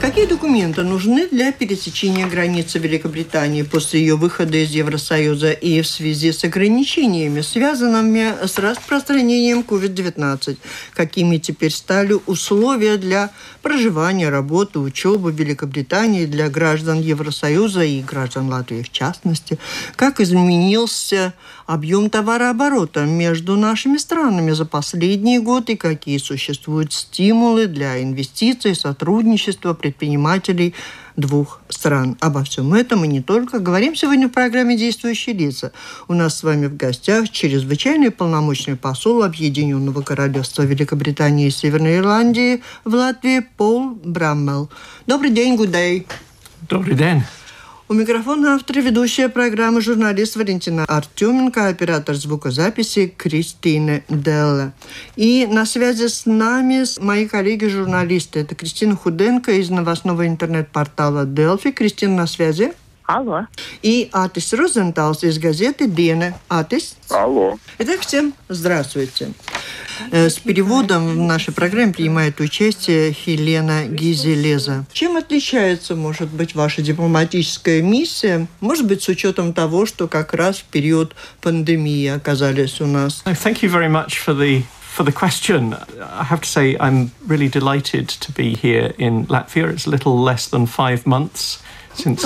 Какие документы нужны для пересечения границы Великобритании после ее выхода из Евросоюза и в связи с ограничениями, связанными с распространением COVID-19? Какими теперь стали условия для проживания, работы, учебы в Великобритании для граждан Евросоюза и граждан Латвии в частности? Как изменился объем товарооборота между нашими странами за последние годы? Какие существуют стимулы для инвестиций, сотрудничества, предпринимателей двух стран. Обо всем этом и не только говорим сегодня в программе «Действующие лица». У нас с вами в гостях чрезвычайный полномочный посол Объединенного Королевства Великобритании и Северной Ирландии в Латвии Пол Браммел. Добрый день, Гудей. Добрый день. У микрофона автор ведущая программы журналист Валентина Артеменко, оператор звукозаписи Кристина Делла. И на связи с нами мои коллеги-журналисты. Это Кристина Худенко из новостного интернет-портала Делфи. Кристина на связи. Алло. И Атис Розенталс из газеты «Дена». Атис. Алло. Итак, всем здравствуйте. Э, с переводом в нашей программе принимает участие Хелена Гизелеза. Чем отличается, может быть, ваша дипломатическая миссия? Может быть, с учетом того, что как раз в период пандемии оказались у нас? Thank you very much for the for the question. I have to say, I'm really delighted to be here in Latvia. It's a little less than five months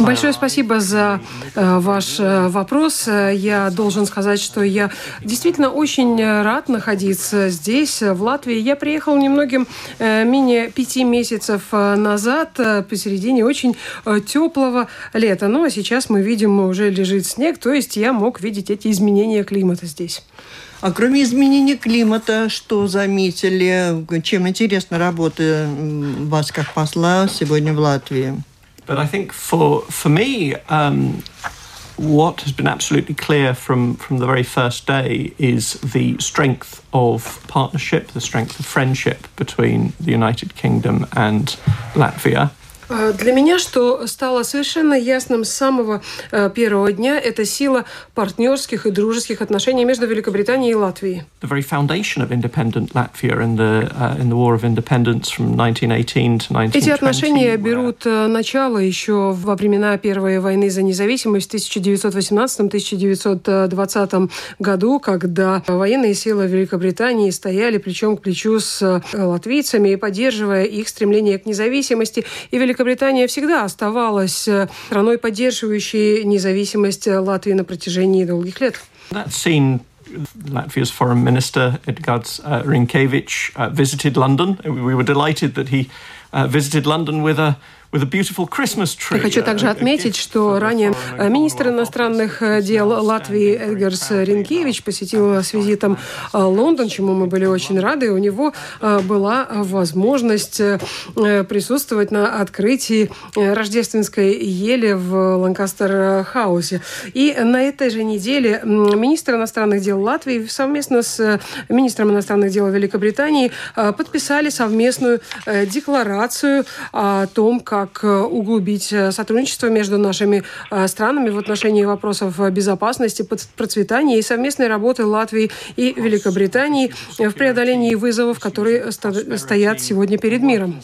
Большое спасибо за э, ваш э, вопрос. Я должен сказать, что я действительно очень рад находиться здесь, в Латвии. Я приехал немногим э, менее пяти месяцев э, назад, э, посередине очень э, теплого лета. Ну а сейчас мы видим, уже лежит снег, то есть я мог видеть эти изменения климата здесь. А кроме изменения климата, что заметили, чем интересна работа вас как посла сегодня в Латвии? But I think for for me, um, what has been absolutely clear from from the very first day is the strength of partnership, the strength of friendship between the United Kingdom and Latvia. А, для меня, что стало совершенно ясным с самого э, первого дня, это сила партнерских и дружеских отношений между Великобританией и Латвией. The very foundation of independent Latvia in the uh, in the War of Independence from 1918 to 1920. Эти отношения берут э, начало еще во времена Первой войны за независимость в 1918-1920 году, когда военные силы Великобритании стояли плечом к плечу с э, латвийцами и поддерживая их стремление к независимости. И Великобритания Великобритания всегда оставалась э, страной, поддерживающей независимость Латвии на протяжении долгих лет. Latvia's foreign minister Edgards uh, Rinkevich uh, visited London. We were delighted that he uh, visited London with a Я хочу также отметить, что ранее э, министр иностранных э, дел Латвии Эдгарс Ренкевич посетил с визитом э, Лондон, чему мы были очень рады. У него была возможность присутствовать на открытии рождественской ели в Ланкастер-хаусе. И на этой же неделе министр иностранных дел Латвии совместно с министром иностранных дел Великобритании подписали совместную декларацию о том, как как э, углубить э, сотрудничество между нашими э, странами в отношении вопросов безопасности, процветания и совместной работы Латвии и Великобритании в преодолении вызовов, которые стоят сегодня перед миром.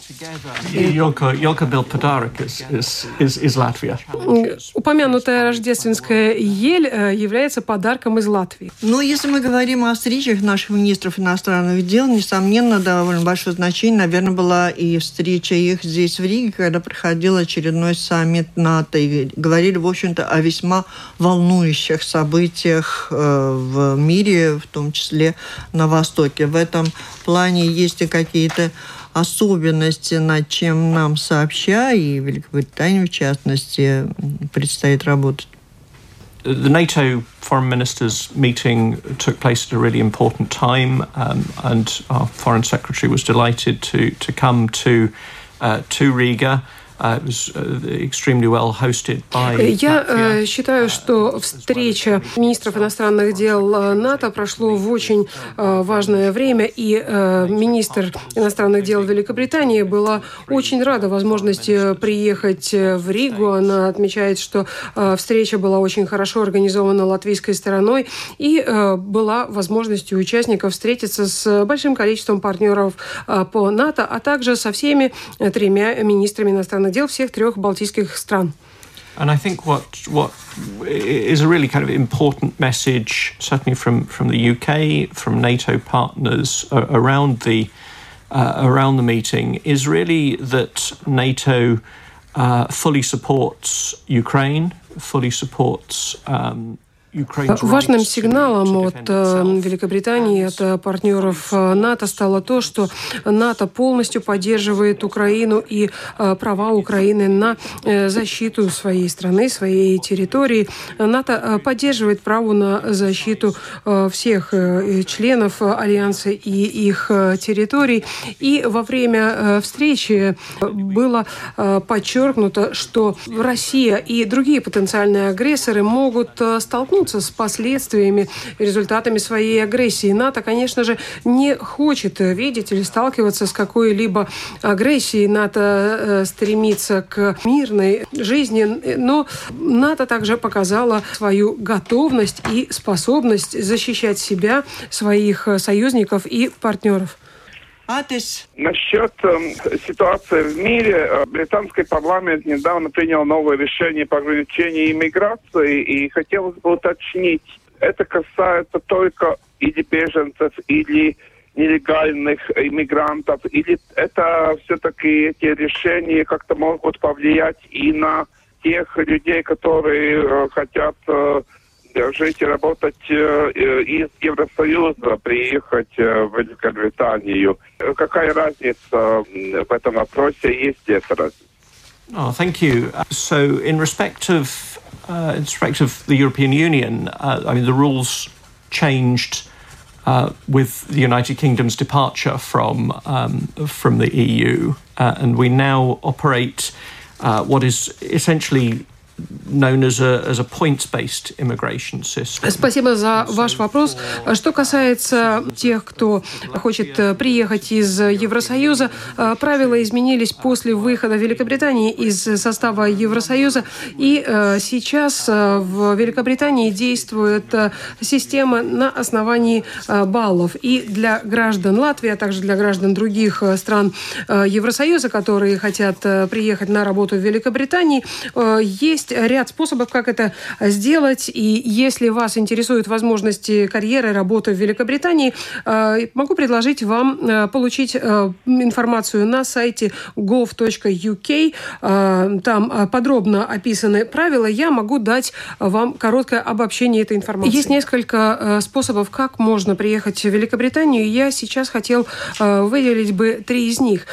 Упомянутая рождественская ель является подарком из Латвии. Но если мы говорим о встречах наших министров иностранных дел, несомненно, довольно большое значение, наверное, была и встреча их здесь в Риге, когда проходил очередной саммит НАТО и говорили, в общем-то, о весьма волнующих событиях э, в мире, в том числе на Востоке. В этом плане есть и какие-то особенности, над чем нам сообща, и Великобритании, в частности, предстоит работать. the NATO foreign ministers meeting took place at a really important time, um, and our foreign secretary was delighted to to come to uh, to Riga. Uh, uh, Я э, считаю, что встреча министров иностранных дел э, НАТО прошло в очень э, важное время, и министр иностранных дел Великобритании была очень рада возможности приехать в Ригу. Она отмечает, что встреча была очень хорошо организована латвийской стороной, и была возможностью участников встретиться с большим количеством партнеров по НАТО, а также со всеми тремя министрами иностранных дел всех трех балтийских стран. And I think what what is a really kind of important message, certainly from, from the UK, from NATO partners uh, around the uh, around the meeting, is really that NATO uh, fully supports Ukraine, fully supports um, Важным сигналом от э, Великобритании, от э, партнеров э, НАТО стало то, что НАТО полностью поддерживает Украину и права Украины на защиту своей страны, своей территории. НАТО поддерживает право на защиту всех членов Альянса и их территорий. И во время встречи было подчеркнуто, что Россия и другие потенциальные агрессоры могут столкнуться столкнуться с последствиями результатами своей агрессии. НАТО, конечно же, не хочет видеть или сталкиваться с какой-либо агрессией. НАТО э, стремится к мирной жизни, но НАТО также показала свою готовность и способность защищать себя, своих союзников и партнеров. Атис. Насчет э, ситуации в мире, э, британский парламент недавно принял новое решение по ограничению иммиграции, и хотелось бы уточнить, это касается только или беженцев, или нелегальных иммигрантов, или это все-таки эти решения как-то могут повлиять и на тех людей, которые э, хотят э, жить и работать э, из Евросоюза, приехать э, в Великобританию. Какая разница в этом вопросе? Есть эта разница? Oh, thank you. So, in respect of uh, in respect of the European Union, uh, I mean the rules changed uh, with the United Kingdom's departure from um, from the EU, uh, and we now operate uh, what is essentially Спасибо за ваш вопрос. Что касается тех, кто хочет э, приехать из Евросоюза, э, правила изменились после выхода Великобритании из состава Евросоюза, и э, сейчас в Великобритании действует система на основании баллов. И для граждан Латвии, а также для граждан других стран Евросоюза, которые хотят приехать на работу в Великобритании, есть есть ряд способов, как это сделать. И если вас интересуют возможности карьеры, работы в Великобритании, э, могу предложить вам э, получить э, информацию на сайте gov.uk. Там подробно описаны правила. Я могу дать вам короткое обобщение этой информации. Есть несколько способов, как можно приехать в Великобританию. Я сейчас хотел выделить бы три из них.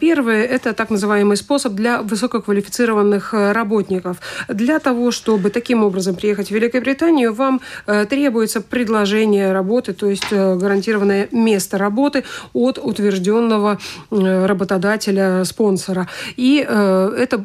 Первый – это так называемый способ для высококвалифицированных работников. Для того, чтобы таким образом приехать в Великобританию, вам э, требуется предложение работы, то есть э, гарантированное место работы от утвержденного э, работодателя, спонсора. И это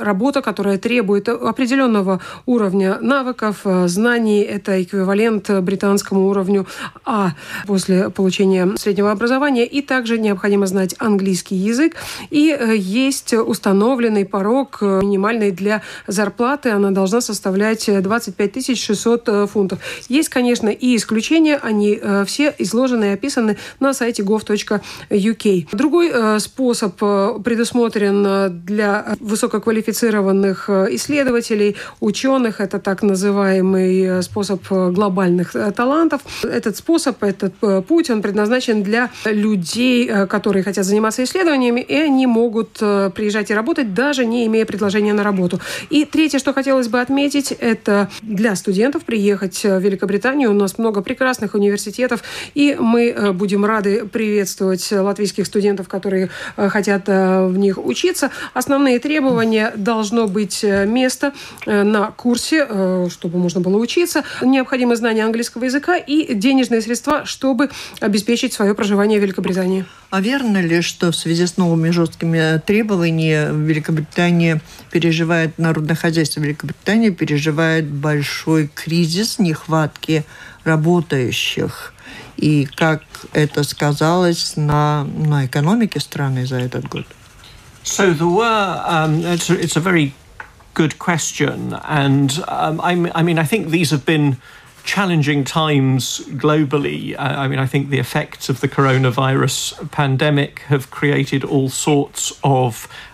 работа, которая требует определенного уровня навыков, знаний. Это эквивалент британскому уровню А после получения среднего образования. И также необходимо знать английский язык. И есть установленный порог минимальный для зарплаты зарплаты она должна составлять 25 600 э, фунтов. Есть, конечно, и исключения, они э, все изложены и описаны на сайте gov.uk. Другой э, способ предусмотрен для высококвалифицированных исследователей, ученых. Это так называемый способ глобальных талантов. Этот способ, этот путь, он предназначен для людей, которые хотят заниматься исследованиями, и они могут приезжать и работать, даже не имея предложения на работу. И третье, что хотелось бы отметить, это для студентов приехать в Великобританию. У нас много прекрасных университетов, и мы э, будем рады приветствовать латвийских студентов, которые э, хотят э, в них учиться. Основные требования должно быть место на курсе, чтобы можно было учиться, необходимое знание английского языка и денежные средства, чтобы обеспечить свое проживание в Великобритании. А верно ли, что в связи с новыми жесткими требованиями Великобритания переживает, народное хозяйство Великобритании переживает большой кризис нехватки работающих? И как это сказалось на, на экономике страны за этот год? So there were, um, it's, a, it's a very good question. And um, I, I mean, I think these have been challenging times globally. Uh, I mean, I think the effects of the coronavirus pandemic have created all sorts of Uh,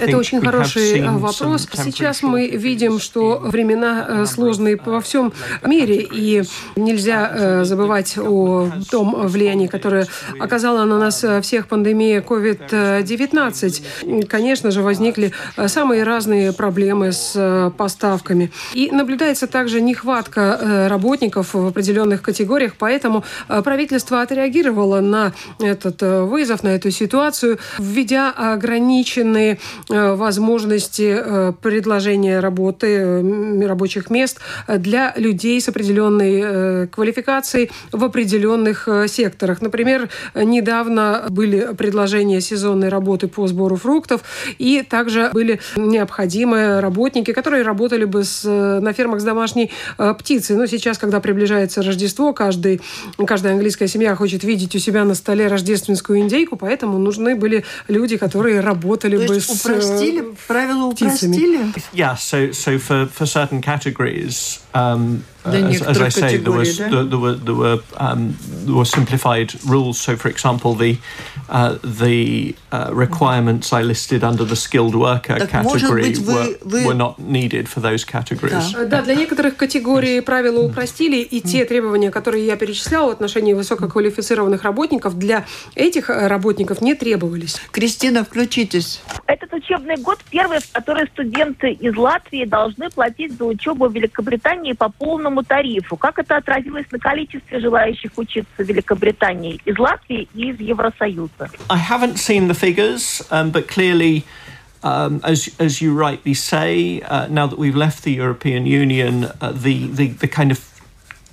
Это очень хороший э, вопрос. Сейчас мы видим, что времена э, сложные во всем мире, и нельзя э, забывать о том влиянии, которое оказала на нас всех пандемия COVID-19. Конечно же, возникли самые разные проблемы с поставками. И наблюдается также нехватка работников в определенных категориях, поэтому правительство отреагировало на этот вызов, на эту ситуацию ситуацию, введя ограниченные э, возможности э, предложения работы, э, рабочих мест для людей с определенной квалификацией в определенных секторах. Например, недавно были предложения сезонной работы по сбору фруктов, и также были необходимые работники, которые работали бы с, на фермах с домашней птицей. Но сейчас, когда приближается Рождество, каждый, каждая английская семья хочет видеть у себя на столе рождественскую индейку, поэтому нужно нужны были люди, которые работали То бы есть с упростили, правила упростили? Yeah, so, so for, for certain categories, um, as, as, I say, there, was, there, there, were there were um, there were simplified rules. So, for example, the uh, the uh, requirements I listed under the skilled worker так, category быть, вы, were, вы... were not needed for those categories. Да. да, для некоторых категорий правила упростили, и те требования, которые я перечисляла в отношении высококвалифицированных работников, для этих работников не требовались. Кристина, включитесь. Этот учебный год первый, в который студенты из Латвии должны платить за учебу в Великобритании по полному единому тарифу. Как это отразилось на количестве желающих учиться в Великобритании из Латвии и из Евросоюза? I haven't seen the figures, um, but clearly Um, as as you rightly say, uh, now that we've left the European Union, uh, the, the the kind of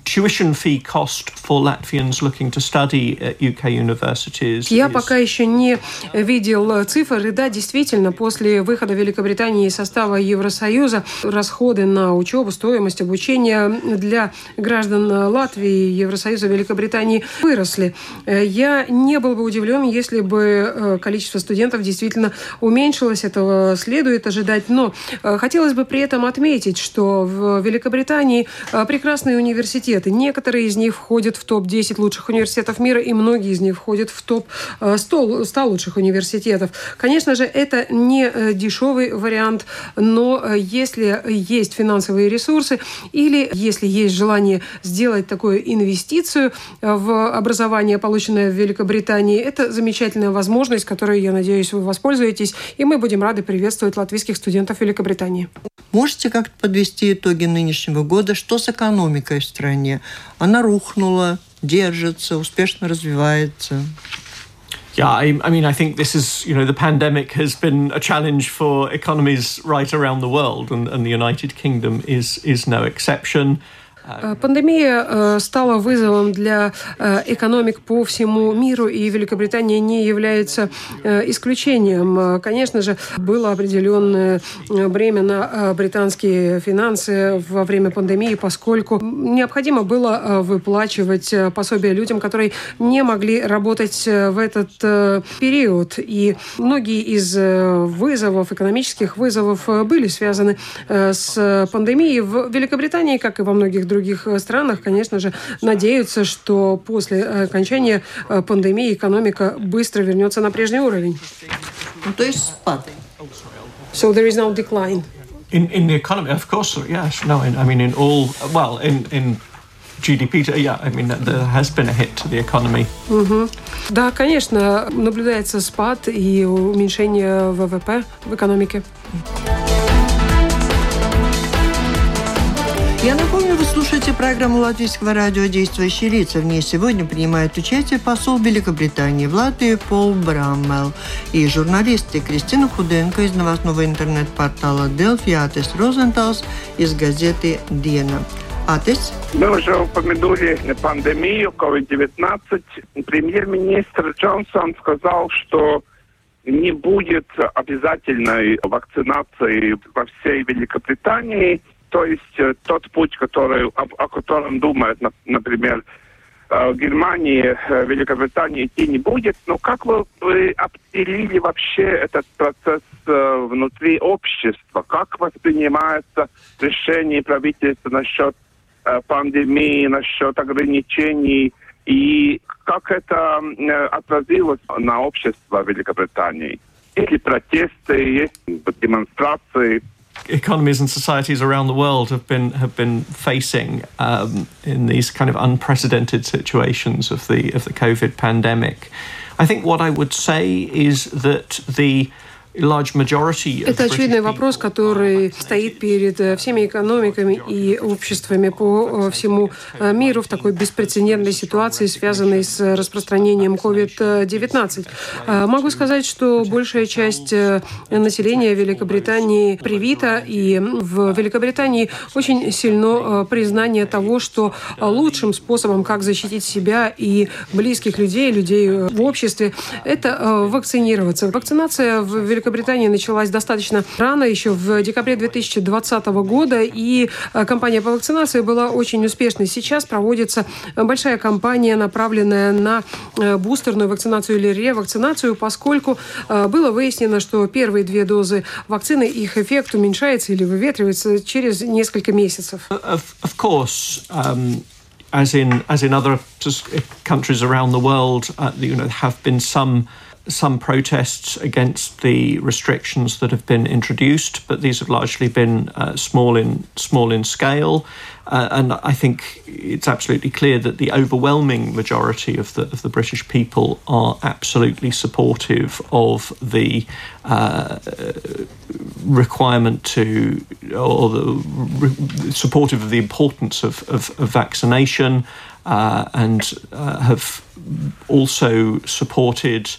tuition fee cost for Latvians looking to study at UK universities. Я пока еще не видел цифр, и да, действительно, после выхода Великобритании из состава Евросоюза расходы на учебу, стоимость обучения для граждан Латвии, Евросоюза, Великобритании выросли. Я не был бы удивлен, если бы э, количество студентов действительно уменьшилось, этого следует ожидать, но э, хотелось бы при этом отметить, что в Великобритании э, прекрасные университеты, университеты. Некоторые из них входят в топ-10 лучших университетов мира, и многие из них входят в топ-100 100 лучших университетов. Конечно же, это не э, дешевый вариант, но э, если есть финансовые ресурсы или если есть желание сделать такую инвестицию в образование, полученное в Великобритании, это замечательная возможность, которой, я надеюсь, вы воспользуетесь, и мы будем рады приветствовать латвийских студентов Великобритании. Можете как-то подвести итоги нынешнего года? Что с экономикой в стране? Она рухнула, держится, успешно развивается. Yeah, I, I, mean, I think this is, you know, the pandemic has been a challenge for economies right around the world, and, and the United Kingdom is is no exception. Э, пандемия э, стала вызовом для э, экономик по всему миру, и Великобритания не является исключением. Конечно же, было определенное бремя на британские финансы во время пандемии, поскольку необходимо было выплачивать пособия людям, которые не могли работать в этот период. И многие из вызовов, экономических вызовов были связаны с пандемией. В Великобритании, как и во многих других других э, странах, конечно же, надеются, что после э, окончания э, пандемии экономика быстро вернется на прежний уровень. Ну, то есть спад. So there is no decline. In, in the economy, of course, yes. No, in, I mean, in all, well, in, in GDP, yeah, I mean, there has been a hit to the economy. Угу. Да, конечно, наблюдается спад и уменьшение ВВП в экономике. Я напомню, вы слушаете программу Латвийского радио «Действующие лица». В ней сегодня принимает участие посол Великобритании в Латвии Пол Браммел и журналисты Кристина Худенко из новостного интернет-портала «Делфиатес Розенталс» из газеты «Диена». Атес? Мы уже упомянули пандемию COVID-19. Премьер-министр Джонсон сказал, что не будет обязательной вакцинации во всей Великобритании. То есть э, тот путь, который, о, о котором думает, например, э, Германии, э, Великобритании идти не будет. Но как вы, вы определили вообще этот процесс внутри общества? Как воспринимается решение правительства насчет пандемии, насчет ограничений и как это отразилось на общество Великобритании? Есть ли протесты, есть демонстрации? Economies and societies around the world have been have been facing um, in these kind of unprecedented situations of the of the COVID pandemic. I think what I would say is that the Это очевидный вопрос, который стоит перед э, всеми экономиками и обществами по э, всему э, миру в такой беспрецедентной ситуации, связанной с распространением COVID-19. Могу сказать, что большая часть населения Великобритании привита, и в Великобритании очень сильно признание того, что лучшим способом, как защитить себя и близких людей, людей в обществе, это вакцинироваться. Вакцинация в Великобритании Великобритании началась достаточно рано, еще в декабре 2020 года, и э, кампания по вакцинации была очень успешной. Сейчас проводится большая кампания, направленная на э, бустерную вакцинацию или ревакцинацию, поскольку э, было выяснено, что первые две дозы вакцины, их эффект уменьшается или выветривается через несколько месяцев. Of, course, um... as in as in other countries around the world, uh, you know, have been some some protests against the restrictions that have been introduced, but these have largely been uh, small in small in scale. Uh, and I think it's absolutely clear that the overwhelming majority of the of the British people are absolutely supportive of the uh, requirement to, or the re- supportive of the importance of, of, of vaccination, uh, and uh, have also supported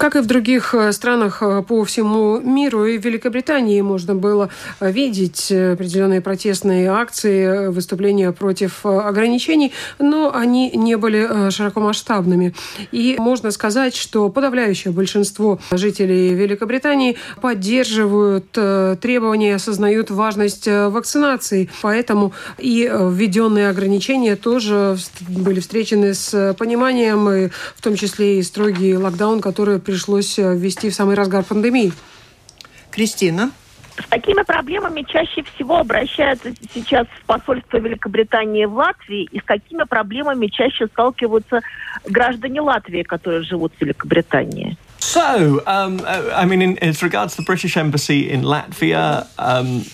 Как и в других э, странах э, по всему миру, и в Великобритании можно было э, видеть определенные протестные акции, выступления против ограничений, но они не были широкомасштабными. И можно сказать, что подавляющее большинство жителей Великобритании поддерживают требования, осознают важность вакцинации. Поэтому и введенные ограничения тоже были встречены с пониманием, и в том числе и строгий локдаун, который которую пришлось э, ввести в самый разгар пандемии. Кристина? С такими проблемами чаще всего обращаются сейчас в посольство Великобритании в Латвии, и с какими проблемами чаще сталкиваются граждане Латвии, которые живут в Великобритании? So, um, I mean, in, as regards the British Embassy in Latvia, um,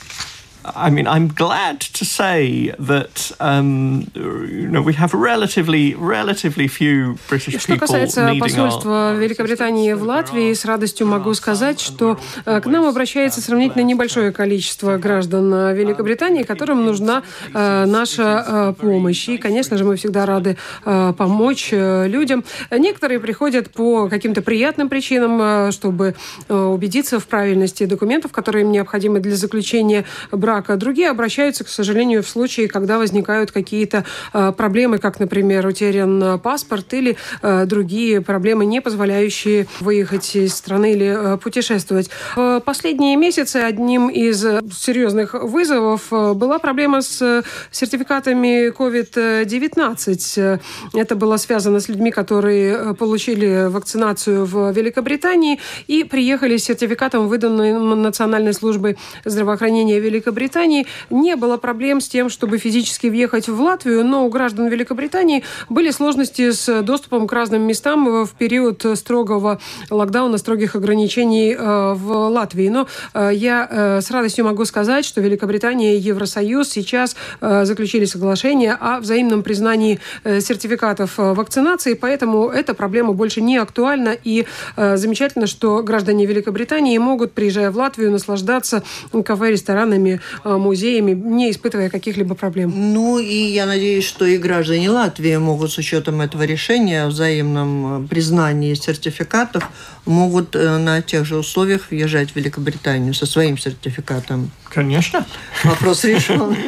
I mean, I'm glad to say that um, you know we have relatively relatively few British Что касается посольства Великобритании в Латвии, с радостью могу сказать, что э, к нам обращается сравнительно небольшое количество граждан э, Великобритании, которым нужна э, наша помощь. И, конечно же, мы всегда рады помочь людям. Некоторые приходят по каким-то приятным причинам, чтобы убедиться в правильности документов, которые им необходимы для заключения брака брака. Другие обращаются, к сожалению, в случае, когда возникают какие-то э, проблемы, как, например, утерян э, паспорт или э, другие проблемы, не позволяющие выехать из страны или путешествовать. В последние месяцы одним из серьезных вызовов была проблема с сертификатами COVID-19. Это было связано с людьми, которые получили вакцинацию в Великобритании и приехали с сертификатом, выданным Национальной службой здравоохранения Великобритании Великобритании не было проблем с тем, чтобы физически въехать в Латвию, но у граждан Великобритании были сложности с доступом к разным местам в период строгого локдауна, строгих ограничений э, в Латвии. Но э, я э, с радостью могу сказать, что Великобритания и Евросоюз сейчас заключили соглашение о взаимном признании сертификатов вакцинации, поэтому эта проблема больше не актуальна. И замечательно, что граждане Великобритании могут, приезжая в Латвию, наслаждаться кафе, ресторанами, музеями, не испытывая каких-либо проблем. Ну и я надеюсь, что и граждане Латвии могут с учетом этого решения о взаимном признании сертификатов могут на тех же условиях въезжать в Великобританию со своим сертификатом. Конечно. Вопрос решен.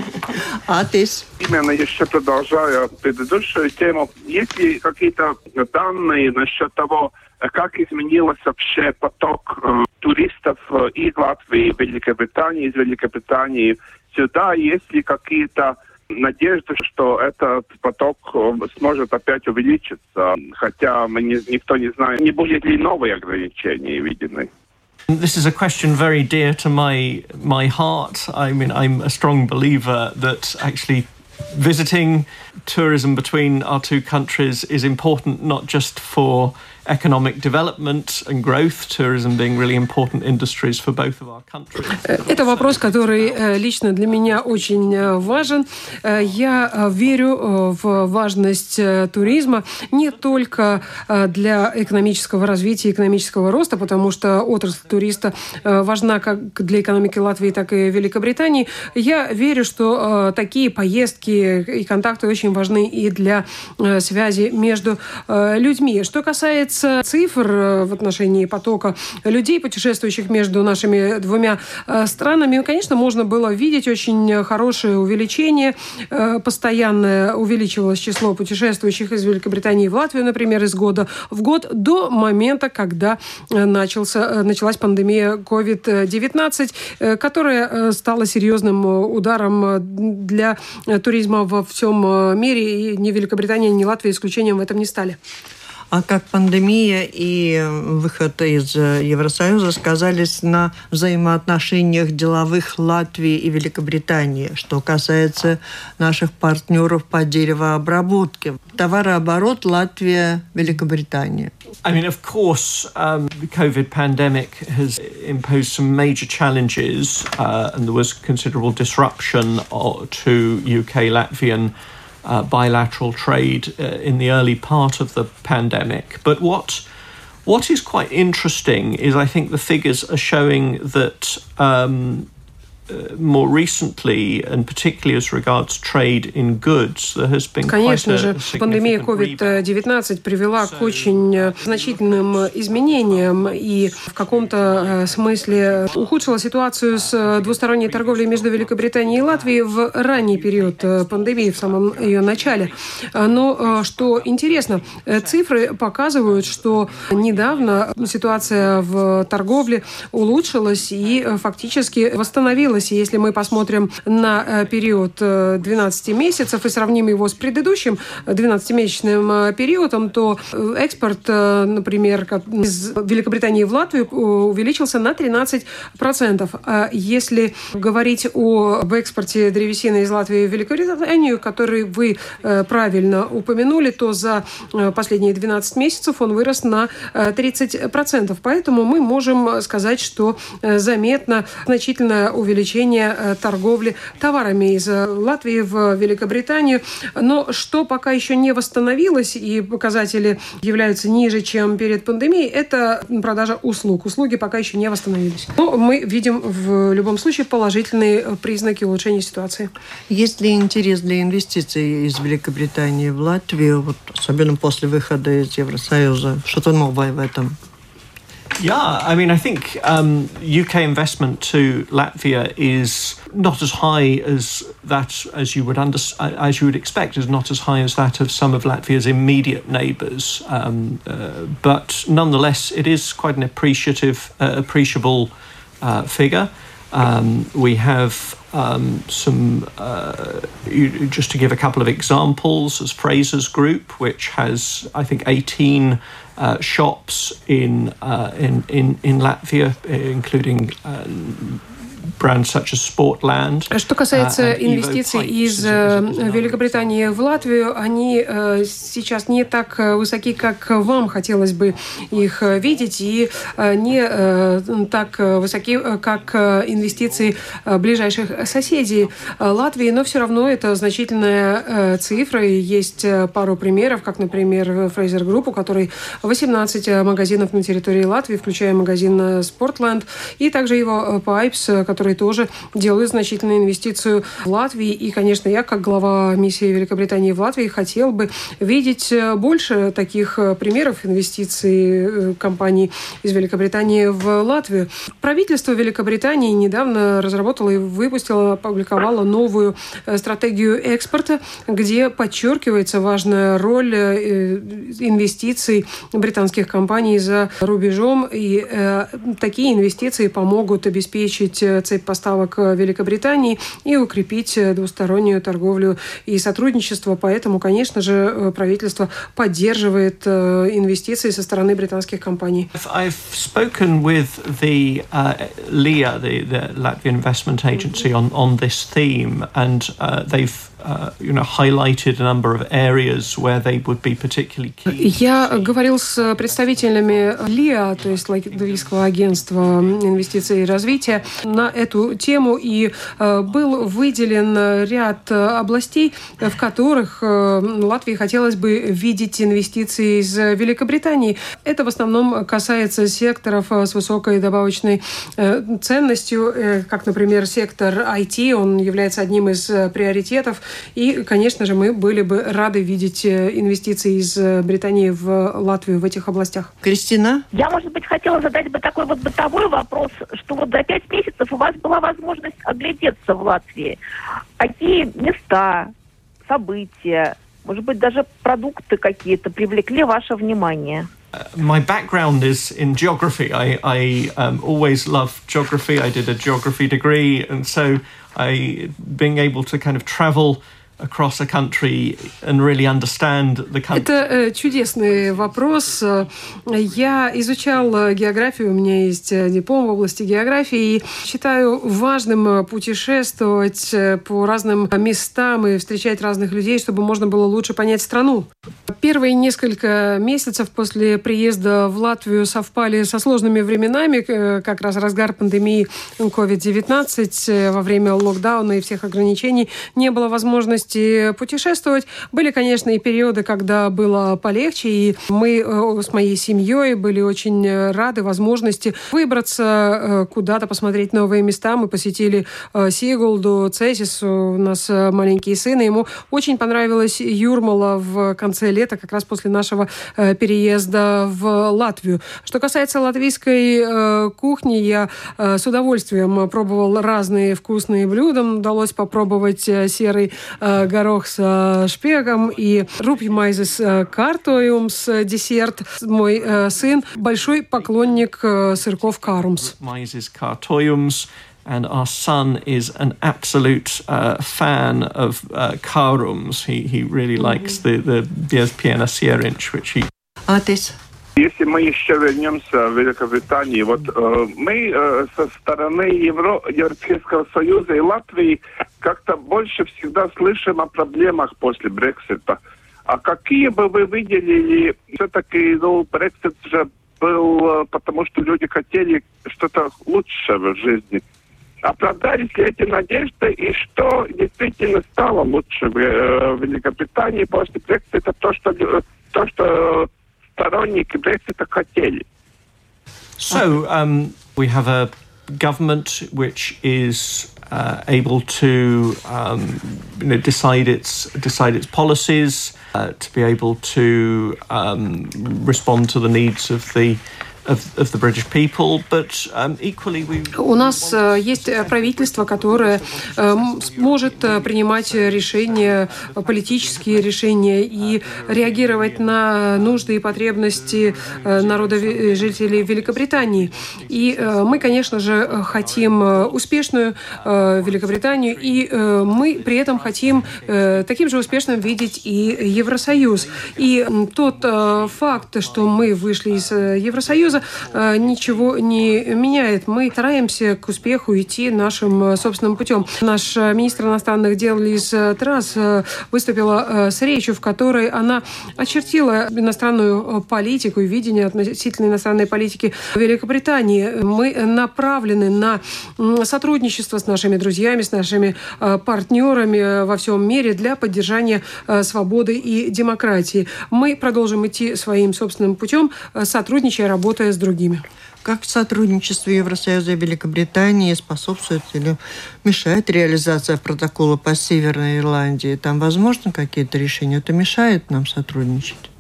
А ты? Именно еще продолжая предыдущую тему, есть ли какие-то данные насчет того, как изменился вообще поток э, туристов из Латвии, Великобритании, из Великобритании сюда? Есть ли какие-то надежды, что этот поток э, сможет опять увеличиться, хотя мы не, никто не знает, не будет ли новые ограничения введены. This is a question very dear to my my heart. I mean, I'm a strong believer that actually visiting tourism between our two countries is important not just for economic development and growth, tourism being really important industries for both of our countries. Это вопрос, который э, лично для меня очень э, важен. Э, я верю в важность туризма не только для экономического развития, экономического роста, потому что отрасль туриста важна как для экономики Латвии, так и Великобритании. Я верю, что такие поездки и контакты очень важны и для связи между людьми. Что касается касается цифр э, в отношении потока людей, путешествующих между нашими двумя э, странами, конечно, можно было видеть очень хорошее увеличение. Э, постоянно увеличивалось число путешествующих из Великобритании в Латвию, например, из года в год до момента, когда начался, началась пандемия COVID-19, которая стала серьезным ударом для туризма во всем мире. И ни Великобритания, ни Латвия исключением в этом не стали. А как пандемия и выход из Евросоюза сказались на взаимоотношениях деловых Латвии и Великобритании, что касается наших партнеров по деревообработке. Товарооборот Латвия, Великобритания. I mean, of course, um, the COVID pandemic has imposed some major challenges, uh, and there was considerable disruption uh, to UK Latvian uh, bilateral trade uh, in the early part of the pandemic. But what what is quite interesting is I think the figures are showing that um, more recently, and particularly as regards trade in goods, there has been Конечно же, пандемия COVID-19 привела к очень э, значительным изменениям и в каком-то э, смысле ухудшила ситуацию с э, двусторонней торговлей между Великобританией и Латвией в ранний период пандемии, в самом ее начале. Но что интересно, цифры показывают, что недавно ситуация в торговле улучшилась и фактически восстановилась изменилось. Если мы посмотрим на э, период 12 э, месяцев и сравним его с предыдущим 12-месячным э, периодом, то экспорт, например, из Великобритании в Латвию увеличился на 13%. А если говорить об экспорте древесины из Латвии в Великобританию, который вы правильно упомянули, то за последние 12 месяцев он вырос на 30%. Поэтому мы можем сказать, что заметно значительное увеличение увеличение э, торговли товарами из э, Латвии в Великобританию. Но что пока еще не восстановилось и показатели являются ниже, чем перед пандемией, это продажа услуг. Услуги пока еще не восстановились. Но мы видим в любом случае положительные э, признаки улучшения ситуации. Есть ли интерес для инвестиций из Великобритании в Латвию, вот, особенно после выхода из Евросоюза? Что-то новое в этом? Yeah, I mean, I think um, UK investment to Latvia is not as high as that as you would under, as you would expect, is not as high as that of some of Latvia's immediate neighbours. Um, uh, but nonetheless, it is quite an appreciative, uh, appreciable uh, figure. Um, we have um, some, uh, you, just to give a couple of examples, as Fraser's Group, which has, I think, 18 uh, shops in, uh, in, in, in Latvia, including uh, Что касается uh, инвестиций из э, Великобритании в Латвию, они э, сейчас не так э, высоки, как вам хотелось бы их видеть, и не так высоки, как инвестиции ближайших соседей Латвии, но все равно это значительная цифра, и есть пару примеров, как, например, Fraser Group, у которой 18 магазинов на территории Латвии, включая магазин Sportland, и также его Pipes, который которые тоже делают значительную инвестицию в Латвии. И, конечно, я, как глава миссии Великобритании в Латвии, хотел бы видеть больше таких примеров инвестиций компаний из Великобритании в Латвию. Правительство Великобритании недавно разработало и выпустило, опубликовало новую стратегию экспорта, где подчеркивается важная роль инвестиций британских компаний за рубежом. И э, такие инвестиции помогут обеспечить э, цепь поставок Великобритании и укрепить э, двустороннюю торговлю и сотрудничество. Поэтому, конечно же, э, правительство поддерживает инвестиции со стороны британских компаний. I've spoken with the uh, LIA, the, the Latvian Investment Agency, on, on this theme, and uh, they've Я говорил с представителями ЛИА, то есть Латвийского агентства инвестиций и развития, на эту тему, и uh, был выделен ряд областей, в которых uh, Латвии хотелось бы видеть инвестиции из Великобритании. Это в основном касается секторов с высокой добавочной ценностью, как, например, сектор IT, он является одним из приоритетов и, конечно же, мы были бы рады видеть э, инвестиции из э, Британии в Латвию в этих областях. Кристина? Я, может быть, хотела задать бы такой вот бытовой вопрос, что вот за пять месяцев у вас была возможность оглядеться в Латвии. Какие места, события, может быть, даже продукты какие-то привлекли ваше внимание? My background is in geography. I, I um, always loved geography. I did a geography degree, and so I being able to kind of travel Это э, чудесный вопрос. Я изучал географию, у меня есть э, диплом в области географии, и считаю важным путешествовать э, по разным местам и встречать разных людей, чтобы можно было лучше понять страну. Первые несколько месяцев после приезда в Латвию совпали со сложными временами, как раз разгар пандемии COVID-19, во время локдауна и всех ограничений не было возможности возможности путешествовать. Были, конечно, и периоды, когда было полегче, и мы э, с моей семьей были очень рады возможности выбраться э, куда-то, посмотреть новые места. Мы посетили э, Сигулду, Цесис, у нас маленький сын, ему очень понравилась Юрмала в конце лета, как раз после нашего переезда в Латвию. Что касается латвийской кухни, я с удовольствием пробовал разные вкусные блюда. Удалось попробовать серый горох с шпегом и рупи майзес картоюмс десерт. Мой сын большой поклонник сырков карумс. and our son is an absolute uh, fan of uh, Karums. He he really mm-hmm. likes the the Biezpiena Sierinch, which he. Atis. Если мы еще вернемся в Великобританию, вот э, мы э, со стороны Евро, Европейского Союза и Латвии как-то больше всегда слышим о проблемах после Брексита. А какие бы вы выделили, все-таки, ну, Брексит же был, э, потому что люди хотели что-то лучшего в жизни. Оправдались ли эти надежды и что действительно стало лучше в, э, в Великобритании после Брексита, то, что, то, что сторонники Брексита хотели? So, um, we have a government which is uh, able to um, you know, decide its decide its policies, uh, to be able to um, respond to the needs of the Um, У нас э, есть э, правительство, которое э, сможет принимать решения, политические решения и реагировать на нужды и потребности народа жителей Великобритании. И мы, конечно же, хотим успешную Великобританию, и мы при этом хотим таким же успешным видеть и Евросоюз. И тот факт, что мы вышли из Евросоюза, Союза э, ничего не меняет. Мы стараемся к успеху идти нашим э, собственным путем. Наш э, министр иностранных дел Лиз Трасс выступила с речью, в которой она очертила иностранную политику и видение относительно иностранной политики Великобритании. Мы направлены на сотрудничество с нашими друзьями, с нашими партнерами во всем мире для поддержания свободы и демократии. Мы продолжим идти своим собственным путем, сотрудничая, работая с другими. как сотрудничество Евросоюза и Великобритании способствует или мешает реализация протокола по Северной Ирландии? Там возможно какие-то решения? Это мешает нам сотрудничать?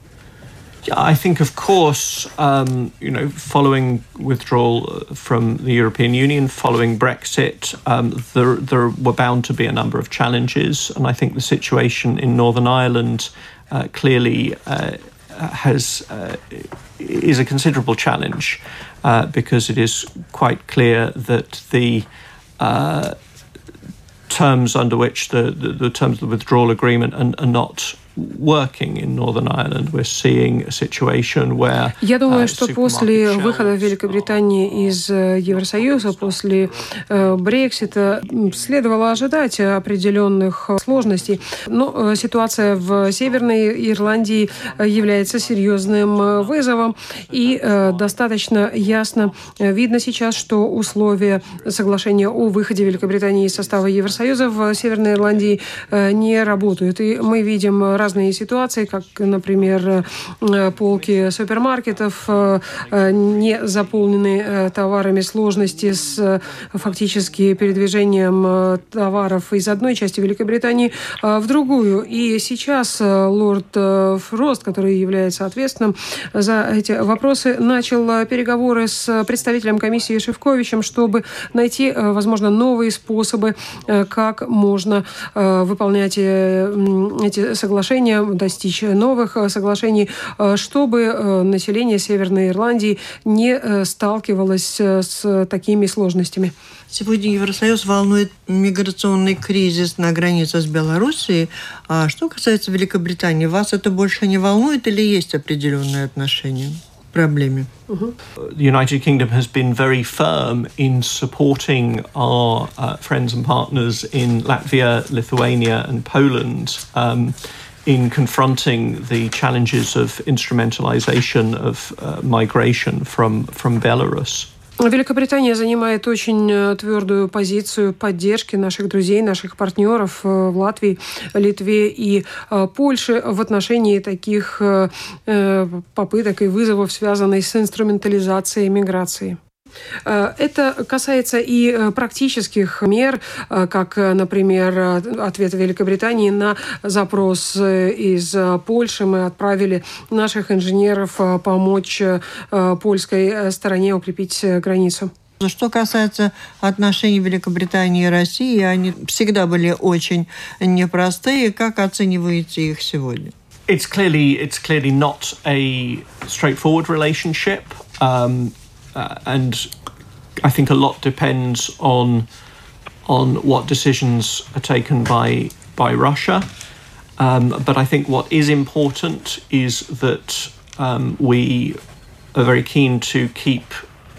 I think, of course, um, you know, following withdrawal from the European Union, following Brexit, um, there, there were bound to be a number of challenges, and I think the situation in Northern Ireland uh, clearly uh, has uh, is a considerable challenge uh, because it is quite clear that the uh, terms under which the, the, the, terms of the withdrawal agreement are, are not working in Northern Ireland. We're seeing a situation where, Я думаю, uh, что после выхода Великобритании из э, Евросоюза, после э, Брексита, следовало ожидать определенных сложностей. Но э, ситуация в Северной Ирландии является серьезным вызовом, и достаточно ясно видно сейчас, что условия соглашения о выходе Великобритании из состава Евросоюза в Северной Ирландии не работают. И мы видим разные ситуации, как, например, э, полки супермаркетов э, э, не заполнены товарами сложности с фактически передвижением товаров из одной части Великобритании в другую. И сейчас лорд Фрост, который является ответственным за эти вопросы, начал переговоры с представителем комиссии Шевковичем, чтобы найти, возможно, новые способы, как можно выполнять эти соглашения соглашения, достичь новых э, соглашений, э, чтобы э, население Северной Ирландии не сталкивалось с такими сложностями. Сегодня Евросоюз волнует миграционный кризис на границе с Белоруссией. А что касается Великобритании, вас это больше не волнует или есть определенные отношения? проблеме. The United Kingdom has been very firm in supporting our uh, friends and partners in Latvia, Lithuania, and Poland. Um, in confronting the challenges of instrumentalization of uh, migration from, from Belarus. Великобритания занимает очень э, твердую позицию поддержки наших друзей, наших партнеров э, в Латвии, Литве и э, Польше в отношении таких попыток и вызовов, связанных с инструментализацией миграции. Э, это касается и э, практических мер, э, как, например, ответ Великобритании на запрос из Польши. Мы отправили наших инженеров помочь польской стороне укрепить границу. Что касается отношений Великобритании и России, они всегда были очень непростые. Как оцениваете их сегодня? It's clearly, it's clearly not a straightforward relationship. Um, uh, and I think a lot depends on on what decisions are taken by by Russia. Um, but I think what is important is that um, we are very keen to keep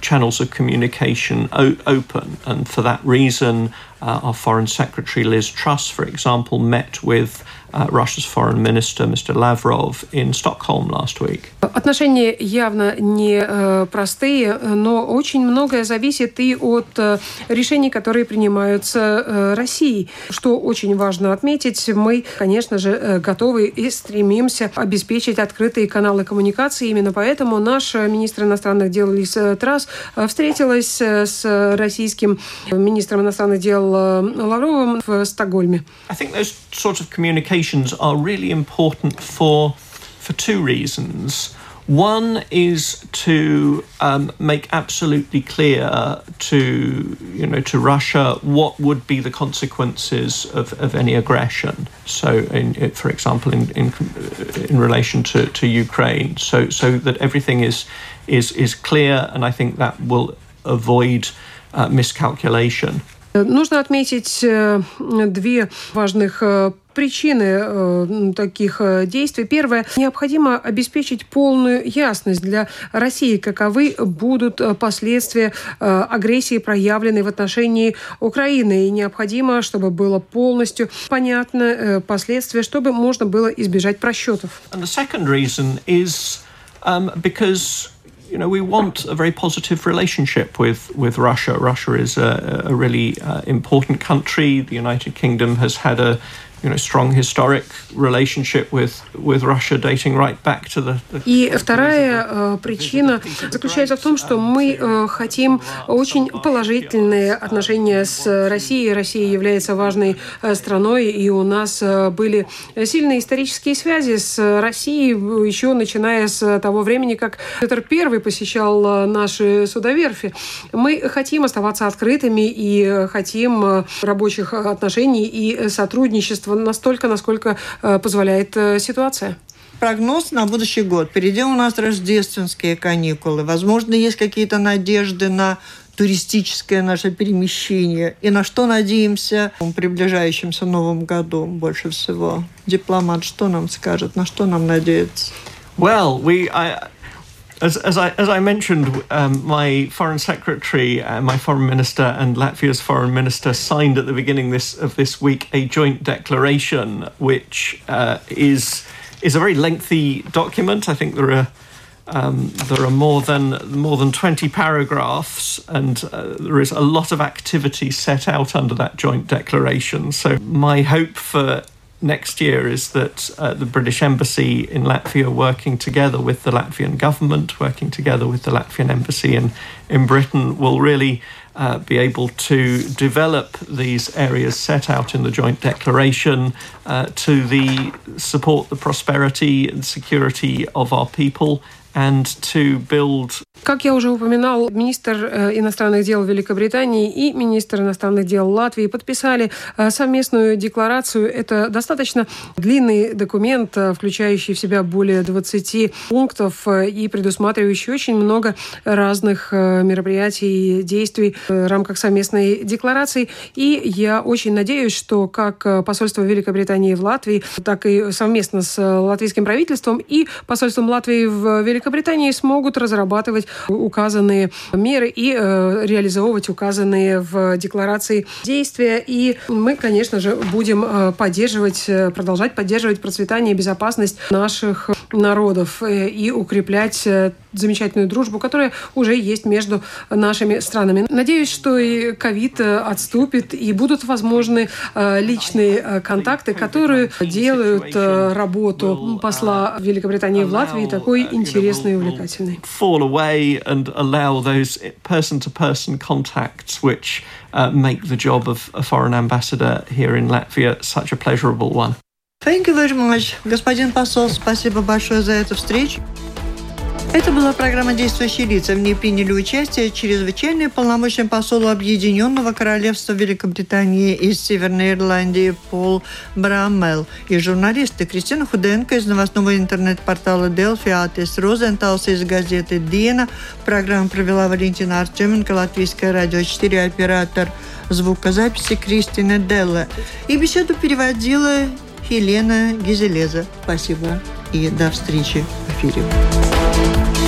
channels of communication open, and for that reason, uh, our Foreign Secretary Liz Truss, for example, met with uh, Russia's foreign minister, Mr. Lavrov, in Stockholm last week. Отношения явно не э, простые, но очень многое зависит и от э, решений, которые принимаются э, Россией. Что очень важно отметить, мы, конечно же, готовы и стремимся обеспечить открытые каналы коммуникации. Именно поэтому наш министр иностранных дел Лиз Трасс э, встретилась с российским министром иностранных дел Лавровым в Стокгольме. I think those sorts of are really important for for two reasons. One is to um, make absolutely clear to you know to Russia what would be the consequences of, of any aggression. So, in, for example, in, in in relation to, to Ukraine, so so that everything is is is clear, and I think that will avoid uh, miscalculation. Нужно отметить э, две важных э, причины э, таких действий. Первое. Необходимо обеспечить полную ясность для России, каковы будут последствия агрессии, проявленной в отношении Украины. И необходимо, чтобы было полностью понятно последствия, чтобы можно было избежать просчетов. And the second reason is um, because you know, we want a very positive relationship with, with Russia. Russia is a, a really uh, important country. The United Kingdom has had a И вторая э, причина заключается в том, что мы э, хотим очень положительные отношения с Россией. Россия является важной э, страной, и у нас были сильные исторические связи с Россией, еще начиная с того времени, как Петр I посещал наши судоверфи. Мы хотим оставаться открытыми и хотим рабочих отношений и сотрудничества настолько, насколько э, позволяет э, ситуация прогноз на будущий год. Впереди у нас рождественские каникулы. Возможно, есть какие-то надежды на туристическое наше перемещение. И на что надеемся в приближающемся Новом году больше всего? Дипломат что нам скажет? На что нам надеяться? Well, we, I, As, as, I, as I mentioned, um, my foreign secretary, uh, my foreign minister, and Latvia's foreign minister signed at the beginning this, of this week a joint declaration, which uh, is is a very lengthy document. I think there are um, there are more than more than twenty paragraphs, and uh, there is a lot of activity set out under that joint declaration. So my hope for next year is that uh, the British Embassy in Latvia, working together with the Latvian government, working together with the Latvian Embassy in, in Britain, will really uh, be able to develop these areas set out in the joint declaration uh, to the support the prosperity and security of our people and to build Как я уже упоминал, министр э, иностранных дел Великобритании и министр иностранных дел Латвии подписали э, совместную декларацию. Это достаточно длинный документ, э, включающий в себя более 20 пунктов и предусматривающий очень много разных мероприятий и действий в рамках совместной декларации. И я очень надеюсь, что как посольство Великобритании в Латвии, так и совместно с латвийским правительством и посольством Латвии в Великобритании смогут разрабатывать указанные меры и э, реализовывать указанные в декларации действия. И мы, конечно же, будем э, поддерживать, э, продолжать поддерживать процветание и безопасность наших народов и укреплять замечательную дружбу, которая уже есть между нашими странами. Надеюсь, что и ковид отступит и будут возможны личные контакты, которые делают работу посла Великобритании в Латвии такой интересной и увлекательной and allow those person to person contacts which uh, make the job of a foreign ambassador here in Latvia such a pleasurable one. Thank you very much. Господин посол, спасибо большое за эту встречу. Это была программа «Действующие лица». В ней приняли участие чрезвычайный полномочный посол Объединенного Королевства Великобритании из Северной Ирландии Пол Браммел и журналисты Кристина Худенко из новостного интернет-портала Делфи, Атис Розенталс из газеты «Диена». Программу провела Валентина Артеменко, Латвийское радио 4, оператор звукозаписи Кристина Делла. И беседу переводила Елена Гизелеза. Спасибо и до встречи в эфире.